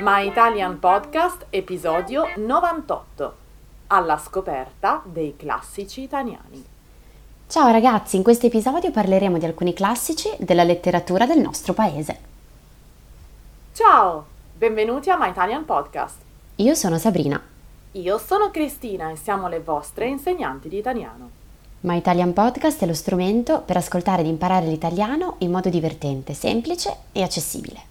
My Italian Podcast, episodio 98. Alla scoperta dei classici italiani. Ciao ragazzi, in questo episodio parleremo di alcuni classici della letteratura del nostro paese. Ciao, benvenuti a My Italian Podcast. Io sono Sabrina. Io sono Cristina e siamo le vostre insegnanti di italiano. My Italian Podcast è lo strumento per ascoltare ed imparare l'italiano in modo divertente, semplice e accessibile.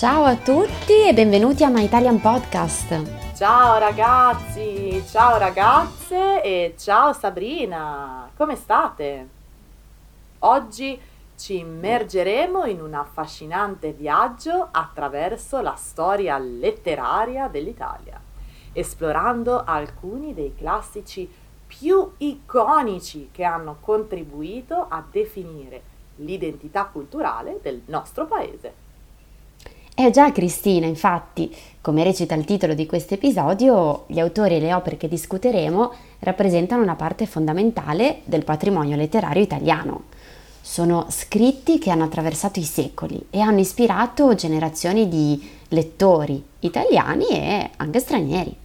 Ciao a tutti e benvenuti a My Italian Podcast. Ciao ragazzi, ciao ragazze e ciao Sabrina, come state? Oggi ci immergeremo in un affascinante viaggio attraverso la storia letteraria dell'Italia, esplorando alcuni dei classici più iconici che hanno contribuito a definire l'identità culturale del nostro paese. Eh già Cristina, infatti, come recita il titolo di questo episodio, gli autori e le opere che discuteremo rappresentano una parte fondamentale del patrimonio letterario italiano. Sono scritti che hanno attraversato i secoli e hanno ispirato generazioni di lettori italiani e anche stranieri.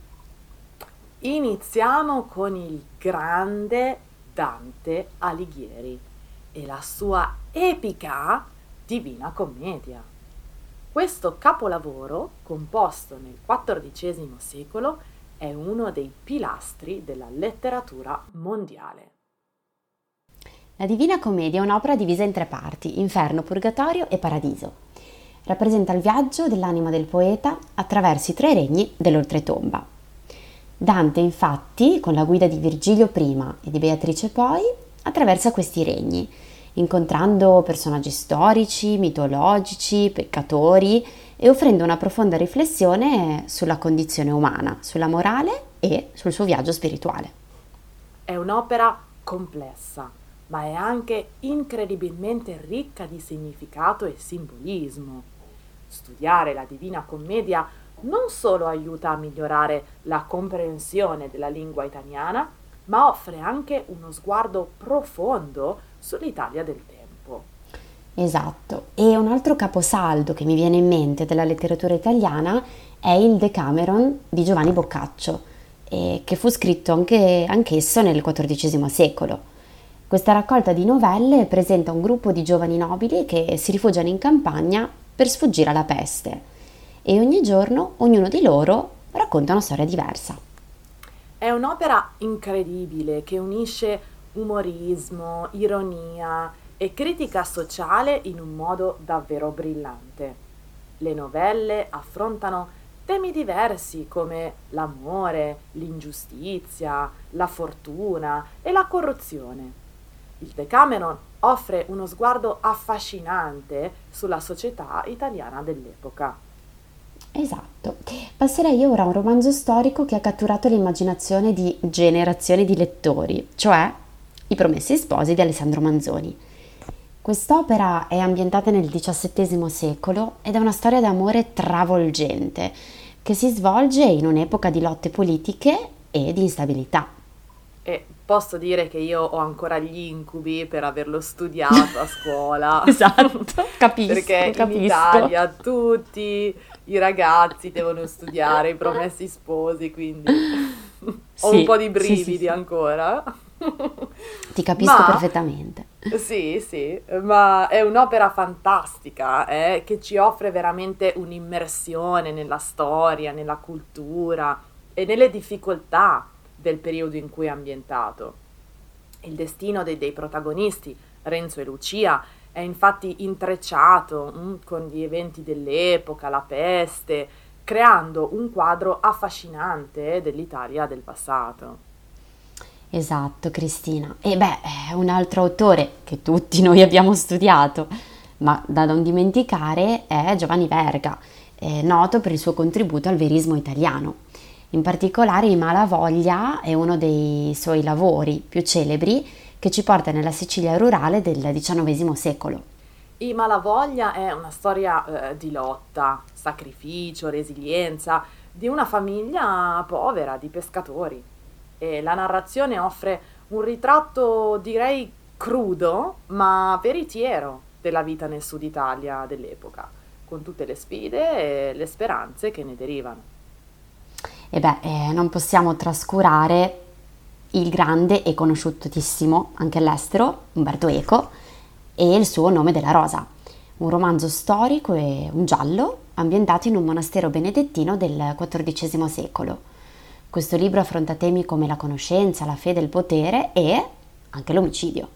Iniziamo con il grande Dante Alighieri e la sua epica Divina Commedia. Questo capolavoro, composto nel XIV secolo, è uno dei pilastri della letteratura mondiale. La Divina Commedia è un'opera divisa in tre parti, Inferno, Purgatorio e Paradiso. Rappresenta il viaggio dell'anima del poeta attraverso i tre regni dell'oltretomba. Dante, infatti, con la guida di Virgilio prima e di Beatrice poi, attraversa questi regni, incontrando personaggi storici, mitologici, peccatori e offrendo una profonda riflessione sulla condizione umana, sulla morale e sul suo viaggio spirituale. È un'opera complessa, ma è anche incredibilmente ricca di significato e simbolismo. Studiare la Divina Commedia non solo aiuta a migliorare la comprensione della lingua italiana, ma offre anche uno sguardo profondo sull'Italia del tempo. Esatto, e un altro caposaldo che mi viene in mente della letteratura italiana è il Decameron di Giovanni Boccaccio, eh, che fu scritto anche, anch'esso nel XIV secolo. Questa raccolta di novelle presenta un gruppo di giovani nobili che si rifugiano in campagna per sfuggire alla peste e ogni giorno ognuno di loro racconta una storia diversa. È un'opera incredibile che unisce umorismo, ironia e critica sociale in un modo davvero brillante. Le novelle affrontano temi diversi come l'amore, l'ingiustizia, la fortuna e la corruzione. Il Decameron offre uno sguardo affascinante sulla società italiana dell'epoca. Esatto. Passerei ora a un romanzo storico che ha catturato l'immaginazione di generazioni di lettori, cioè I Promessi Sposi di Alessandro Manzoni. Quest'opera è ambientata nel XVII secolo ed è una storia d'amore travolgente che si svolge in un'epoca di lotte politiche e di instabilità. E posso dire che io ho ancora gli incubi per averlo studiato a scuola. esatto, capisco. Perché capisco. in Italia tutti i ragazzi devono studiare i promessi sposi, quindi ho Sì, un po' di brividi sì, sì. ancora. Ti capisco Ma- perfettamente. Sì, sì, ma è un'opera fantastica eh, che ci offre veramente un'immersione nella storia, nella cultura e nelle difficoltà del periodo in cui è ambientato. Il destino dei, dei protagonisti, Renzo e Lucia, è infatti intrecciato mm, con gli eventi dell'epoca, la peste, creando un quadro affascinante dell'Italia del passato. Esatto, Cristina. E beh, eh, un altro autore che tutti noi abbiamo studiato, ma da non dimenticare, è Giovanni Verga, eh, noto per il suo contributo al verismo italiano. In particolare I Malavoglia è uno dei suoi lavori più celebri che ci porta nella Sicilia rurale del XIX secolo. I Malavoglia è una storia eh, di lotta, sacrificio, resilienza di una famiglia povera di pescatori e la narrazione offre un ritratto direi crudo ma veritiero della vita nel sud Italia dell'epoca, con tutte le sfide e le speranze che ne derivano. E beh, eh, non possiamo trascurare il grande e conosciutissimo anche all'estero Umberto Eco e il suo Nome della Rosa, un romanzo storico e un giallo ambientato in un monastero benedettino del XIV secolo. Questo libro affronta temi come la conoscenza, la fede, il potere e anche l'omicidio.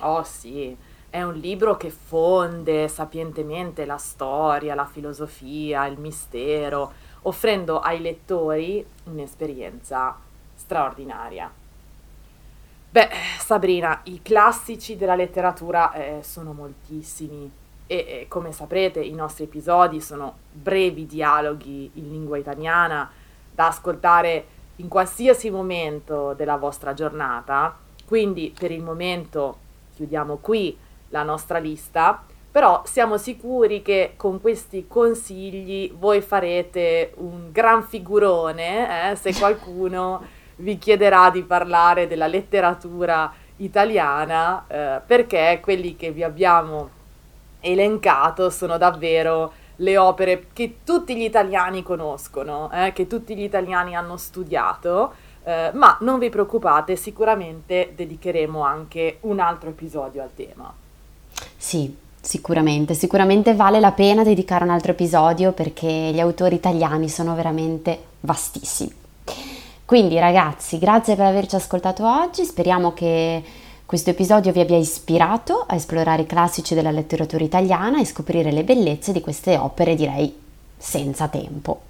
Oh sì, è un libro che fonde sapientemente la storia, la filosofia, il mistero, offrendo ai lettori un'esperienza straordinaria. Beh, Sabrina, i classici della letteratura eh, sono moltissimi e eh, come saprete i nostri episodi sono brevi dialoghi in lingua italiana da ascoltare in qualsiasi momento della vostra giornata, quindi per il momento chiudiamo qui la nostra lista però siamo sicuri che con questi consigli voi farete un gran figurone eh, se qualcuno vi chiederà di parlare della letteratura italiana eh, perché quelli che vi abbiamo elencato sono davvero le opere che tutti gli italiani conoscono, eh, che tutti gli italiani hanno studiato, eh, ma non vi preoccupate, sicuramente dedicheremo anche un altro episodio al tema. Sì, Sicuramente, sicuramente vale la pena dedicare un altro episodio perché gli autori italiani sono veramente vastissimi. Quindi ragazzi, grazie per averci ascoltato oggi, speriamo che questo episodio vi abbia ispirato a esplorare i classici della letteratura italiana e scoprire le bellezze di queste opere, direi senza tempo.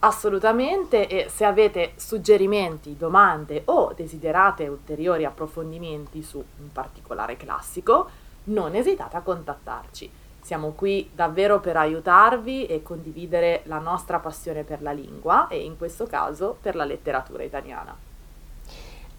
Assolutamente e se avete suggerimenti, domande o desiderate ulteriori approfondimenti su un particolare classico, non esitate a contattarci. Siamo qui davvero per aiutarvi e condividere la nostra passione per la lingua e in questo caso per la letteratura italiana.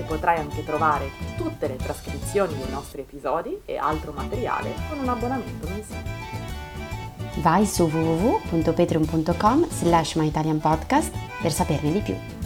e potrai anche trovare tutte le trascrizioni dei nostri episodi e altro materiale con un abbonamento mensile. Vai su www.patreon.com slash myitalianpodcast per saperne di più.